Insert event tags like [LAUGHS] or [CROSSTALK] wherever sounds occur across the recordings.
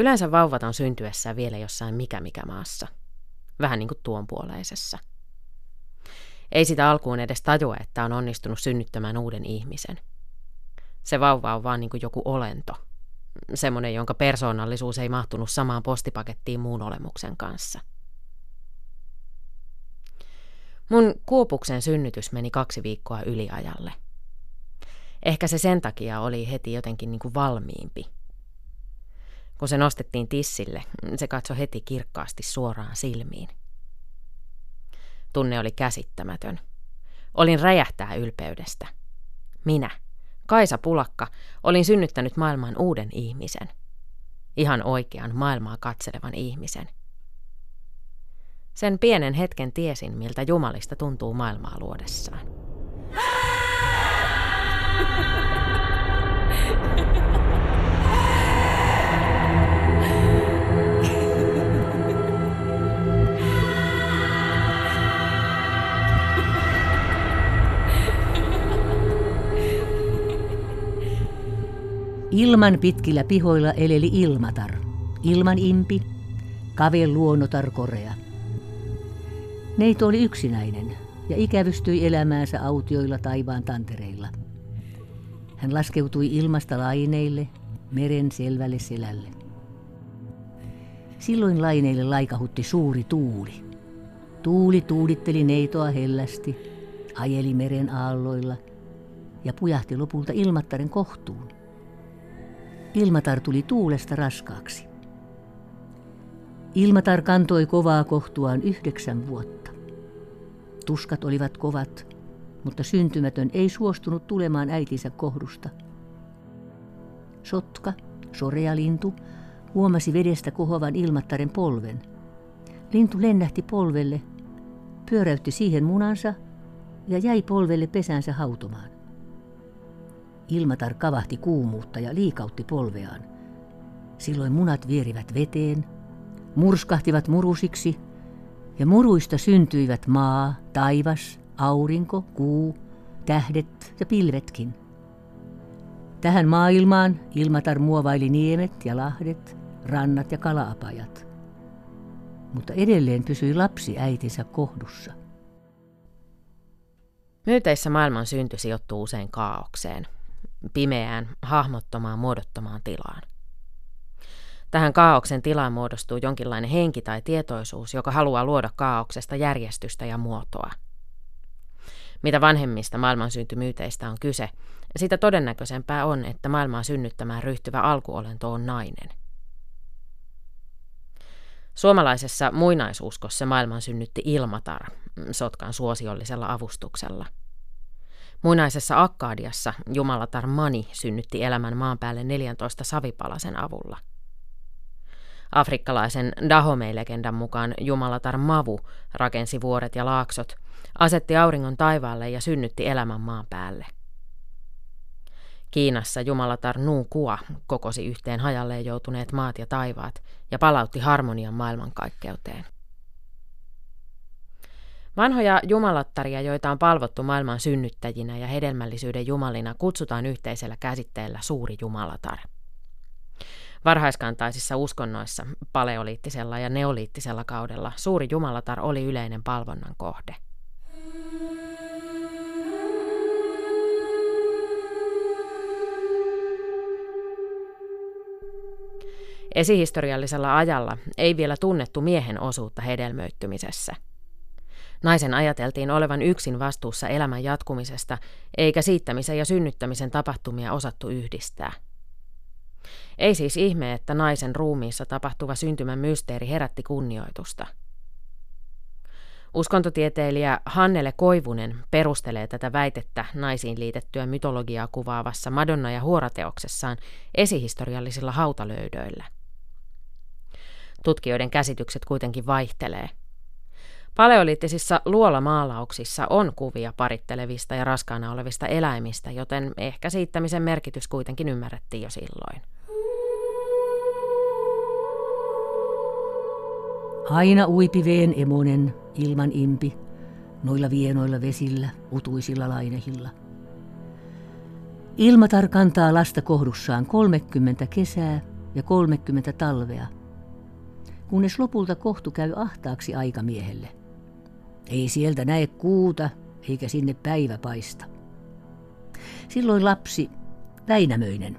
Yleensä vauvat on syntyessään vielä jossain mikä mikä maassa. Vähän niin kuin tuonpuoleisessa. Ei sitä alkuun edes tajua, että on onnistunut synnyttämään uuden ihmisen. Se vauva on vaan niin kuin joku olento. Semmoinen, jonka persoonallisuus ei mahtunut samaan postipakettiin muun olemuksen kanssa. Mun kuopuksen synnytys meni kaksi viikkoa yliajalle. Ehkä se sen takia oli heti jotenkin niin kuin valmiimpi. Kun se nostettiin tissille, se katsoi heti kirkkaasti suoraan silmiin. Tunne oli käsittämätön. Olin räjähtää ylpeydestä. Minä, Kaisa Pulakka, olin synnyttänyt maailmaan uuden ihmisen. Ihan oikean maailmaa katselevan ihmisen. Sen pienen hetken tiesin, miltä Jumalista tuntuu maailmaa luodessaan. Ilman pitkillä pihoilla eleli Ilmatar, ilman impi, kavel luonnotar korea. Neito oli yksinäinen ja ikävystyi elämäänsä autioilla taivaan tantereilla. Hän laskeutui ilmasta laineille, meren selvälle selälle. Silloin laineille laikahutti suuri tuuli. Tuuli tuuditteli neitoa hellästi, ajeli meren aalloilla ja pujahti lopulta ilmattaren kohtuun. Ilmatar tuli tuulesta raskaaksi. Ilmatar kantoi kovaa kohtuaan yhdeksän vuotta. Tuskat olivat kovat, mutta syntymätön ei suostunut tulemaan äitinsä kohdusta. Sotka, sorea lintu, huomasi vedestä kohovan ilmattaren polven. Lintu lennähti polvelle, pyöräytti siihen munansa ja jäi polvelle pesänsä hautomaan. Ilmatar kavahti kuumuutta ja liikautti polveaan. Silloin munat vierivät veteen, murskahtivat murusiksi, ja muruista syntyivät maa, taivas, aurinko, kuu, tähdet ja pilvetkin. Tähän maailmaan Ilmatar muovaili niemet ja lahdet, rannat ja kalaapajat. Mutta edelleen pysyi lapsi äitinsä kohdussa. Myyteissä maailman synty sijoittuu usein kaaukseen – pimeään, hahmottomaan, muodottomaan tilaan. Tähän kaauksen tilaan muodostuu jonkinlainen henki tai tietoisuus, joka haluaa luoda kaauksesta järjestystä ja muotoa. Mitä vanhemmista maailman syntymyyteistä on kyse, sitä todennäköisempää on, että maailmaa synnyttämään ryhtyvä alkuolento on nainen. Suomalaisessa muinaisuuskossa maailman synnytti Ilmatar, Sotkan suosiollisella avustuksella – Muinaisessa Akkadiassa jumalatar Mani synnytti elämän maan päälle 14 savipalasen avulla. Afrikkalaisen Dahomey-legendan mukaan jumalatar Mavu rakensi vuoret ja laaksot, asetti auringon taivaalle ja synnytti elämän maan päälle. Kiinassa jumalatar Nu Kua kokosi yhteen hajalleen joutuneet maat ja taivaat ja palautti harmonian maailmankaikkeuteen. Vanhoja jumalattaria, joita on palvottu maailman synnyttäjinä ja hedelmällisyyden jumalina, kutsutaan yhteisellä käsitteellä suuri jumalatar. Varhaiskantaisissa uskonnoissa, paleoliittisella ja neoliittisella kaudella, suuri jumalatar oli yleinen palvonnan kohde. Esihistoriallisella ajalla ei vielä tunnettu miehen osuutta hedelmöittymisessä – Naisen ajateltiin olevan yksin vastuussa elämän jatkumisesta, eikä siittämisen ja synnyttämisen tapahtumia osattu yhdistää. Ei siis ihme, että naisen ruumiissa tapahtuva syntymän mysteeri herätti kunnioitusta. Uskontotieteilijä Hannele Koivunen perustelee tätä väitettä naisiin liitettyä mytologiaa kuvaavassa Madonna ja huorateoksessaan esihistoriallisilla hautalöydöillä. Tutkijoiden käsitykset kuitenkin vaihtelee – Paleoliittisissa luolamaalauksissa on kuvia parittelevista ja raskaana olevista eläimistä, joten ehkä siittämisen merkitys kuitenkin ymmärrettiin jo silloin. Aina uipi veen emonen ilman impi, noilla vienoilla vesillä, utuisilla lainehilla. Ilmatar kantaa lasta kohdussaan 30 kesää ja 30 talvea, kunnes lopulta kohtu käy ahtaaksi aikamiehelle. Ei sieltä näe kuuta, eikä sinne päivä paista. Silloin lapsi, Väinämöinen,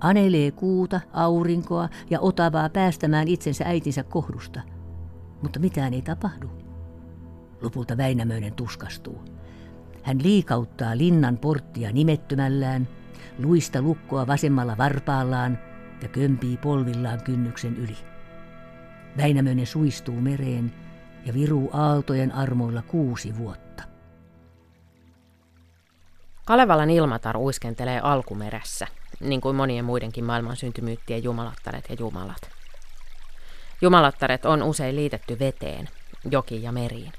anelee kuuta, aurinkoa ja otavaa päästämään itsensä äitinsä kohdusta, mutta mitään ei tapahdu. Lopulta Väinämöinen tuskastuu. Hän liikauttaa linnan porttia nimettömällään, luista lukkoa vasemmalla varpaallaan ja kömpii polvillaan kynnyksen yli. Väinämöinen suistuu mereen ja viruu aaltojen armoilla kuusi vuotta. Kalevalan ilmatar uiskentelee alkumeressä, niin kuin monien muidenkin maailman syntymyyttien jumalattaret ja jumalat. Jumalattaret on usein liitetty veteen, jokiin ja meriin.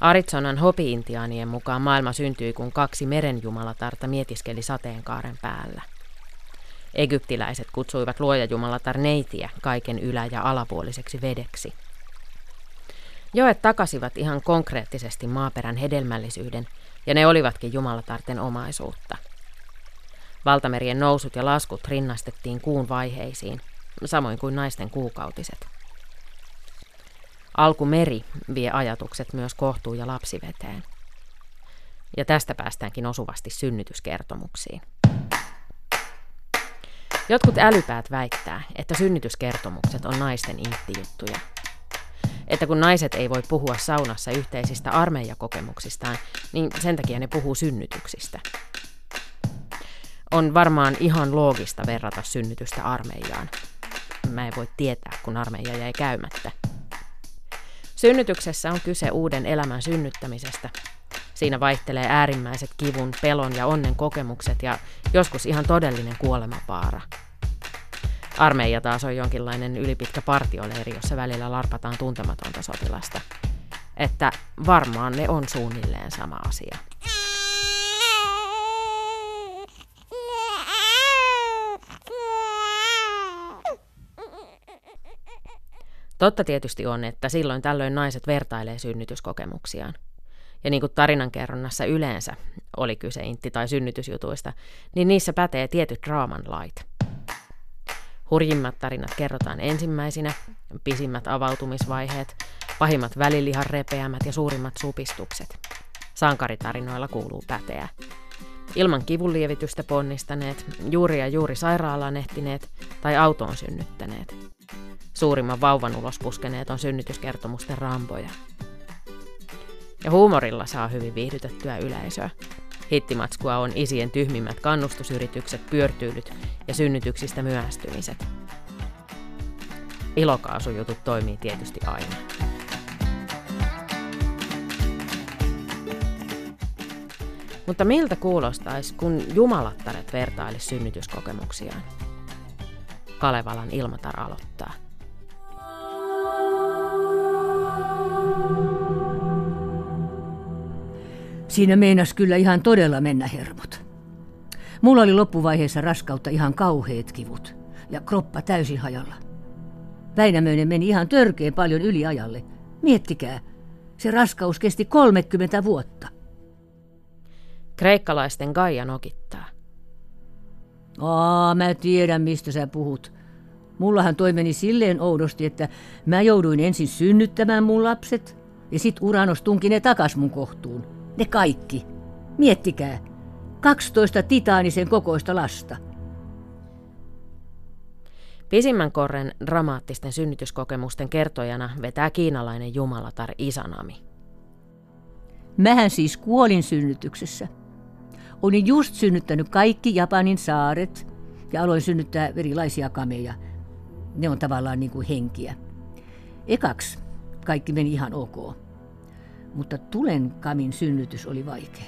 Arizonan hopi-intiaanien mukaan maailma syntyi, kun kaksi merenjumalatarta mietiskeli sateenkaaren päällä. Egyptiläiset kutsuivat luojajumalatar neitiä kaiken ylä- ja alapuoliseksi vedeksi. Joet takasivat ihan konkreettisesti maaperän hedelmällisyyden, ja ne olivatkin jumalatarten omaisuutta. Valtamerien nousut ja laskut rinnastettiin kuun vaiheisiin, samoin kuin naisten kuukautiset. Alkumeri vie ajatukset myös kohtuun ja lapsiveteen. Ja tästä päästäänkin osuvasti synnytyskertomuksiin. Jotkut älypäät väittää, että synnytyskertomukset on naisten inttijuttuja. Että kun naiset ei voi puhua saunassa yhteisistä armeijakokemuksistaan, niin sen takia ne puhuu synnytyksistä. On varmaan ihan loogista verrata synnytystä armeijaan. Mä en voi tietää, kun armeija jäi käymättä. Synnytyksessä on kyse uuden elämän synnyttämisestä. Siinä vaihtelee äärimmäiset kivun, pelon ja onnen kokemukset ja joskus ihan todellinen kuolemapaara. Armeija taas on jonkinlainen ylipitkä partioleiri, jossa välillä larpataan tuntematonta sotilasta. Että varmaan ne on suunnilleen sama asia. Totta tietysti on, että silloin tällöin naiset vertailee synnytyskokemuksiaan. Ja niin kuin tarinankerronnassa yleensä oli kyse intti- tai synnytysjutuista, niin niissä pätee tietyt draaman lait. Hurjimmat tarinat kerrotaan ensimmäisinä, pisimmät avautumisvaiheet, pahimmat välilihan repeämät ja suurimmat supistukset. Sankaritarinoilla kuuluu päteä. Ilman kivunlievitystä ponnistaneet, juuri ja juuri sairaalaan ehtineet tai autoon synnyttäneet – Suurimman vauvan ulos puskeneet on synnytyskertomusten rampoja. Ja huumorilla saa hyvin viihdytettyä yleisöä. Hittimatskua on isien tyhmimmät kannustusyritykset, pyörtyylyt ja synnytyksistä myöhästymiset. Ilokaasujutut toimii tietysti aina. Mutta miltä kuulostaisi, kun jumalattaret vertailisi synnytyskokemuksiaan? Kalevalan Ilmatar aloittaa. Siinä meinas kyllä ihan todella mennä hermot. Mulla oli loppuvaiheessa raskautta ihan kauheet kivut ja kroppa täysin hajalla. Väinämöinen meni ihan törkeen paljon yliajalle. Miettikää, se raskaus kesti 30 vuotta. Kreikkalaisten Gaia nokittaa. Aa, mä tiedän mistä sä puhut. Mullahan toi meni silleen oudosti, että mä jouduin ensin synnyttämään mun lapset ja sit Uranos tunki ne takas mun kohtuun. Ne kaikki. Miettikää. 12 titaanisen kokoista lasta. Pisimmän korren dramaattisten synnytyskokemusten kertojana vetää kiinalainen jumalatar Isanami. Mähän siis kuolin synnytyksessä. Olin just synnyttänyt kaikki Japanin saaret ja aloin synnyttää erilaisia kameja. Ne on tavallaan niin kuin henkiä. Ekaksi kaikki meni ihan ok mutta tulen kamin synnytys oli vaikea.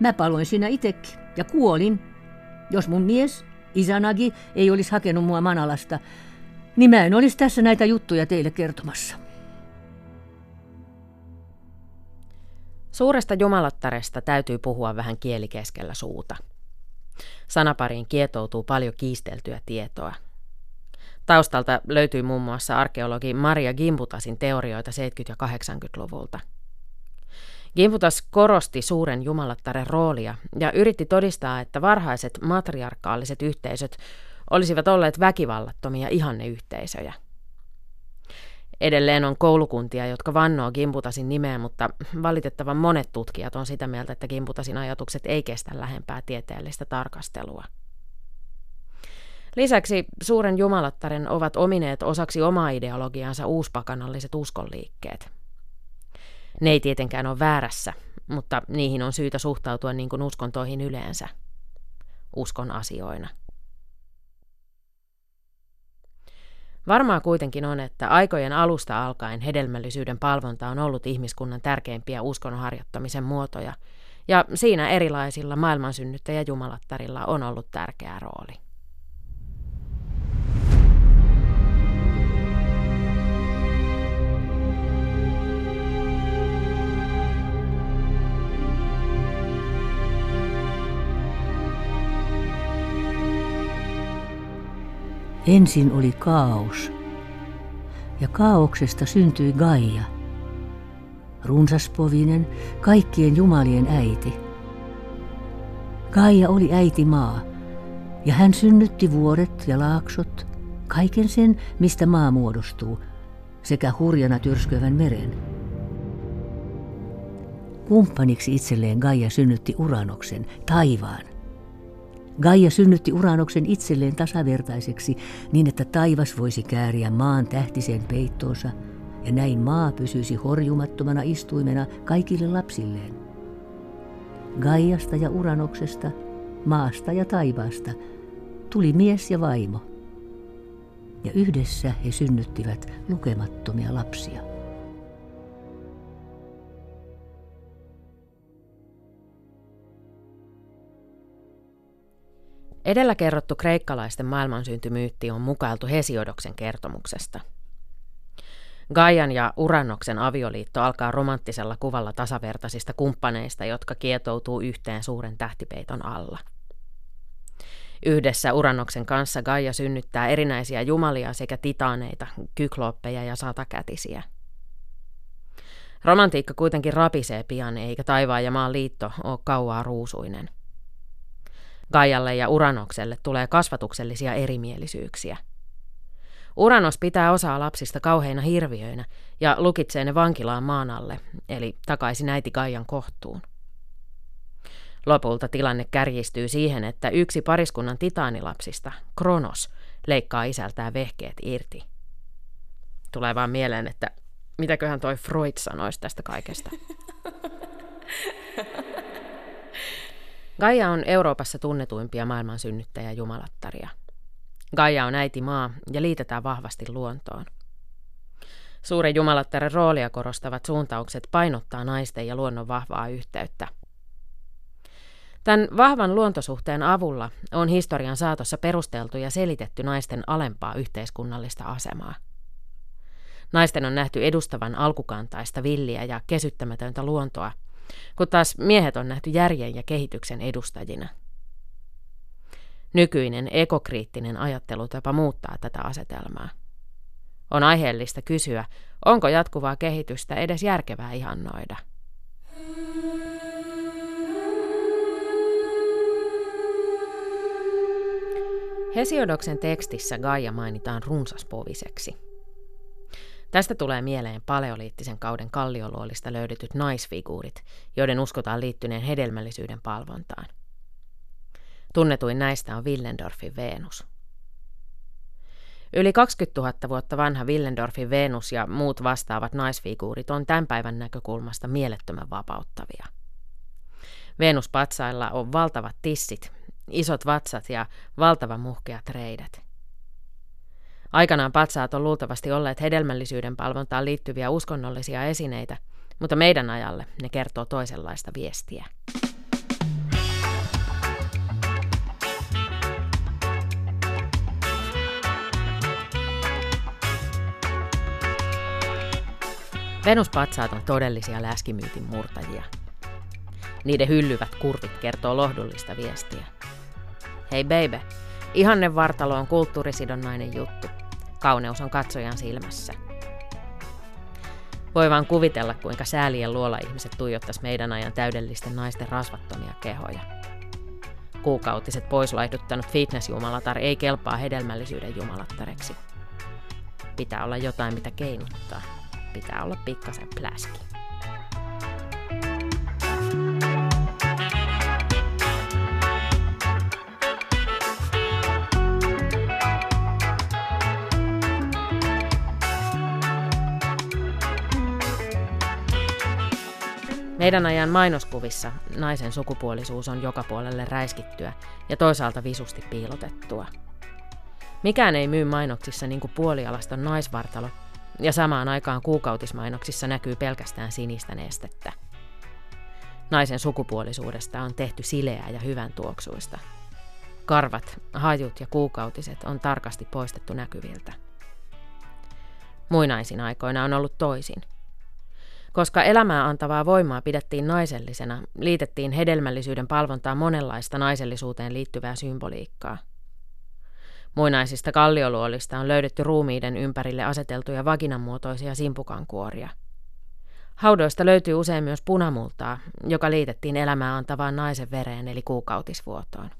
Mä paloin siinä itekin ja kuolin. Jos mun mies, Isanagi, ei olisi hakenut mua Manalasta, niin mä en olisi tässä näitä juttuja teille kertomassa. Suuresta jumalattaresta täytyy puhua vähän kieli keskellä suuta. Sanapariin kietoutuu paljon kiisteltyä tietoa. Taustalta löytyy muun muassa arkeologi Maria Gimbutasin teorioita 70- ja 80-luvulta – Gimputas korosti suuren jumalattaren roolia ja yritti todistaa, että varhaiset matriarkaaliset yhteisöt olisivat olleet väkivallattomia ihanneyhteisöjä. Edelleen on koulukuntia, jotka vannoo Gimputasin nimeä, mutta valitettavan monet tutkijat on sitä mieltä, että Gimputasin ajatukset ei kestä lähempää tieteellistä tarkastelua. Lisäksi suuren jumalattaren ovat omineet osaksi omaa ideologiansa uuspakanalliset uskonliikkeet. Ne ei tietenkään ole väärässä, mutta niihin on syytä suhtautua niin kuin uskontoihin yleensä, uskon asioina. Varmaa kuitenkin on, että aikojen alusta alkaen hedelmällisyyden palvonta on ollut ihmiskunnan tärkeimpiä uskon harjoittamisen muotoja, ja siinä erilaisilla maailmansynnyttäjä jumalattarilla on ollut tärkeä rooli. Ensin oli kaos, ja kaauksesta syntyi Gaia, runsaspovinen, kaikkien jumalien äiti. Gaia oli äiti maa, ja hän synnytti vuoret ja laaksot, kaiken sen, mistä maa muodostuu, sekä hurjana tyrskyvän meren. Kumppaniksi itselleen Gaia synnytti Uranoksen, taivaan. Gaia synnytti Uranoksen itselleen tasavertaiseksi niin, että taivas voisi kääriä maan tähtiseen peittoonsa ja näin maa pysyisi horjumattomana istuimena kaikille lapsilleen. Gaiasta ja Uranoksesta, maasta ja taivaasta tuli mies ja vaimo. Ja yhdessä he synnyttivät lukemattomia lapsia. Edellä kerrottu kreikkalaisten maailmansyntymyytti on mukailtu Hesiodoksen kertomuksesta. Gaian ja Uranoksen avioliitto alkaa romanttisella kuvalla tasavertaisista kumppaneista, jotka kietoutuu yhteen suuren tähtipeiton alla. Yhdessä Uranoksen kanssa Gaia synnyttää erinäisiä jumalia sekä titaaneita, kyklooppeja ja satakätisiä. Romantiikka kuitenkin rapisee pian, eikä taivaan ja maan liitto ole kauaa ruusuinen. Gaialle ja Uranokselle tulee kasvatuksellisia erimielisyyksiä. Uranos pitää osaa lapsista kauheina hirviöinä ja lukitsee ne vankilaan maan alle, eli takaisin äiti Gaian kohtuun. Lopulta tilanne kärjistyy siihen, että yksi pariskunnan titaanilapsista, Kronos, leikkaa isältään vehkeet irti. Tulee vaan mieleen, että mitäköhän toi Freud sanoisi tästä kaikesta. [LAUGHS] Gaia on Euroopassa tunnetuimpia maailman synnyttäjä jumalattaria. Gaia on äiti maa ja liitetään vahvasti luontoon. Suuren jumalattaren roolia korostavat suuntaukset painottaa naisten ja luonnon vahvaa yhteyttä. Tämän vahvan luontosuhteen avulla on historian saatossa perusteltu ja selitetty naisten alempaa yhteiskunnallista asemaa. Naisten on nähty edustavan alkukantaista villiä ja kesyttämätöntä luontoa – kun taas miehet on nähty järjen ja kehityksen edustajina. Nykyinen ekokriittinen ajattelutapa muuttaa tätä asetelmaa. On aiheellista kysyä, onko jatkuvaa kehitystä edes järkevää ihannoida. Hesiodoksen tekstissä Gaia mainitaan runsaspoviseksi. Tästä tulee mieleen paleoliittisen kauden kallioluolista löydetyt naisfiguurit, joiden uskotaan liittyneen hedelmällisyyden palvontaan. Tunnetuin näistä on Willendorfin Venus. Yli 20 000 vuotta vanha Willendorfin Venus ja muut vastaavat naisfiguurit on tämän päivän näkökulmasta mielettömän vapauttavia. Venus-patsailla on valtavat tissit, isot vatsat ja valtavan muhkeat reidet. Aikanaan patsaat on luultavasti olleet hedelmällisyyden palvontaan liittyviä uskonnollisia esineitä, mutta meidän ajalle ne kertoo toisenlaista viestiä. Venuspatsaat on todellisia läskimyytin murtajia. Niiden hyllyvät kurvit kertoo lohdullista viestiä. Hei baby, ihanne vartalo on kulttuurisidonnainen juttu. Kauneus on katsojan silmässä. Voi vaan kuvitella, kuinka säälien luola-ihmiset tuijottaisi meidän ajan täydellisten naisten rasvattomia kehoja. kuukautiset poislaihduttanut fitnessjumalatar ei kelpaa hedelmällisyyden jumalattareksi. Pitää olla jotain, mitä keinuttaa. Pitää olla pikkasen pläski. Meidän ajan mainoskuvissa naisen sukupuolisuus on joka puolelle räiskittyä ja toisaalta visusti piilotettua. Mikään ei myy mainoksissa niin kuin puolialaston naisvartalo, ja samaan aikaan kuukautismainoksissa näkyy pelkästään sinistä nestettä. Naisen sukupuolisuudesta on tehty sileää ja hyvän tuoksuista. Karvat, hajut ja kuukautiset on tarkasti poistettu näkyviltä. Muinaisin aikoina on ollut toisin – koska elämää antavaa voimaa pidettiin naisellisena, liitettiin hedelmällisyyden palvontaa monenlaista naisellisuuteen liittyvää symboliikkaa. Muinaisista kallioluolista on löydetty ruumiiden ympärille aseteltuja vaginanmuotoisia simpukankuoria. Haudoista löytyy usein myös punamultaa, joka liitettiin elämää antavaan naisen vereen eli kuukautisvuotoon.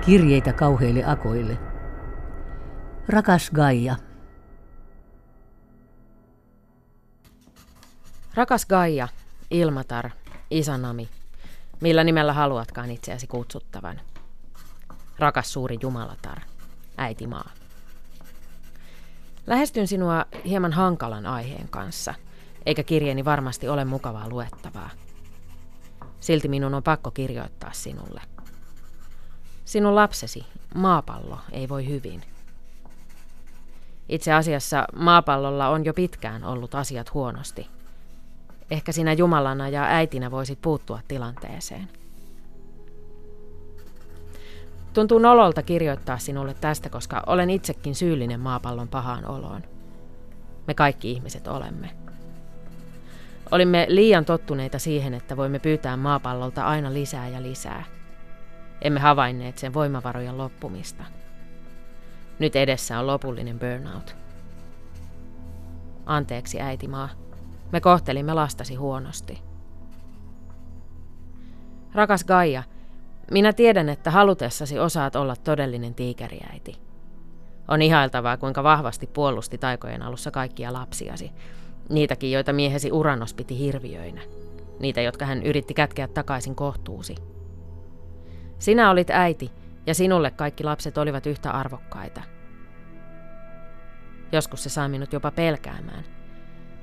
Kirjeitä kauheille akoille. Rakas Gaia. Rakas Gaia, Ilmatar, Isanami, millä nimellä haluatkaan itseäsi kutsuttavan. Rakas suuri Jumalatar, äiti maa. Lähestyn sinua hieman hankalan aiheen kanssa, eikä kirjeeni varmasti ole mukavaa luettavaa. Silti minun on pakko kirjoittaa sinulle. Sinun lapsesi, maapallo, ei voi hyvin. Itse asiassa maapallolla on jo pitkään ollut asiat huonosti. Ehkä sinä Jumalana ja äitinä voisit puuttua tilanteeseen. Tuntuu nololta kirjoittaa sinulle tästä, koska olen itsekin syyllinen maapallon pahaan oloon. Me kaikki ihmiset olemme. Olimme liian tottuneita siihen, että voimme pyytää maapallolta aina lisää ja lisää – emme havainneet sen voimavarojen loppumista. Nyt edessä on lopullinen burnout. Anteeksi, äitimaa. Me kohtelimme lastasi huonosti. Rakas Gaia, minä tiedän, että halutessasi osaat olla todellinen tiikeriäiti. On ihailtavaa, kuinka vahvasti puolusti taikojen alussa kaikkia lapsiasi. Niitäkin, joita miehesi Uranos piti hirviöinä. Niitä, jotka hän yritti kätkeä takaisin kohtuusi. Sinä olit äiti, ja sinulle kaikki lapset olivat yhtä arvokkaita. Joskus se saa minut jopa pelkäämään.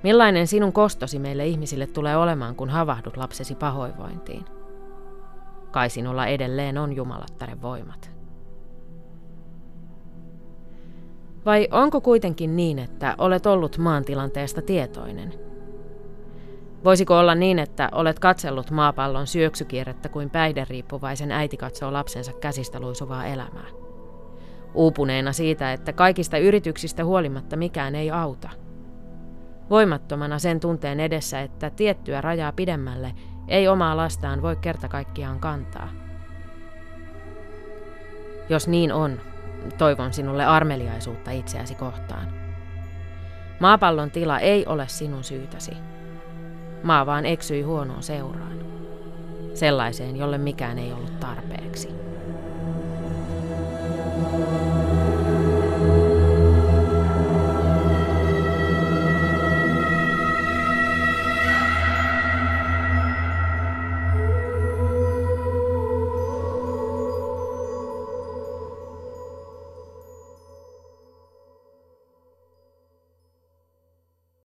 Millainen sinun kostosi meille ihmisille tulee olemaan, kun havahdut lapsesi pahoinvointiin? Kai sinulla edelleen on jumalattaren voimat. Vai onko kuitenkin niin, että olet ollut maan tilanteesta tietoinen – Voisiko olla niin, että olet katsellut maapallon syöksykierrettä kuin päihderiippuvaisen äiti katsoo lapsensa käsistä luisuvaa elämää? Uupuneena siitä, että kaikista yrityksistä huolimatta mikään ei auta. Voimattomana sen tunteen edessä, että tiettyä rajaa pidemmälle ei omaa lastaan voi kerta kaikkiaan kantaa. Jos niin on, toivon sinulle armeliaisuutta itseäsi kohtaan. Maapallon tila ei ole sinun syytäsi. Maa vaan eksyi huonoon seuraan. Sellaiseen, jolle mikään ei ollut tarpeeksi. thank you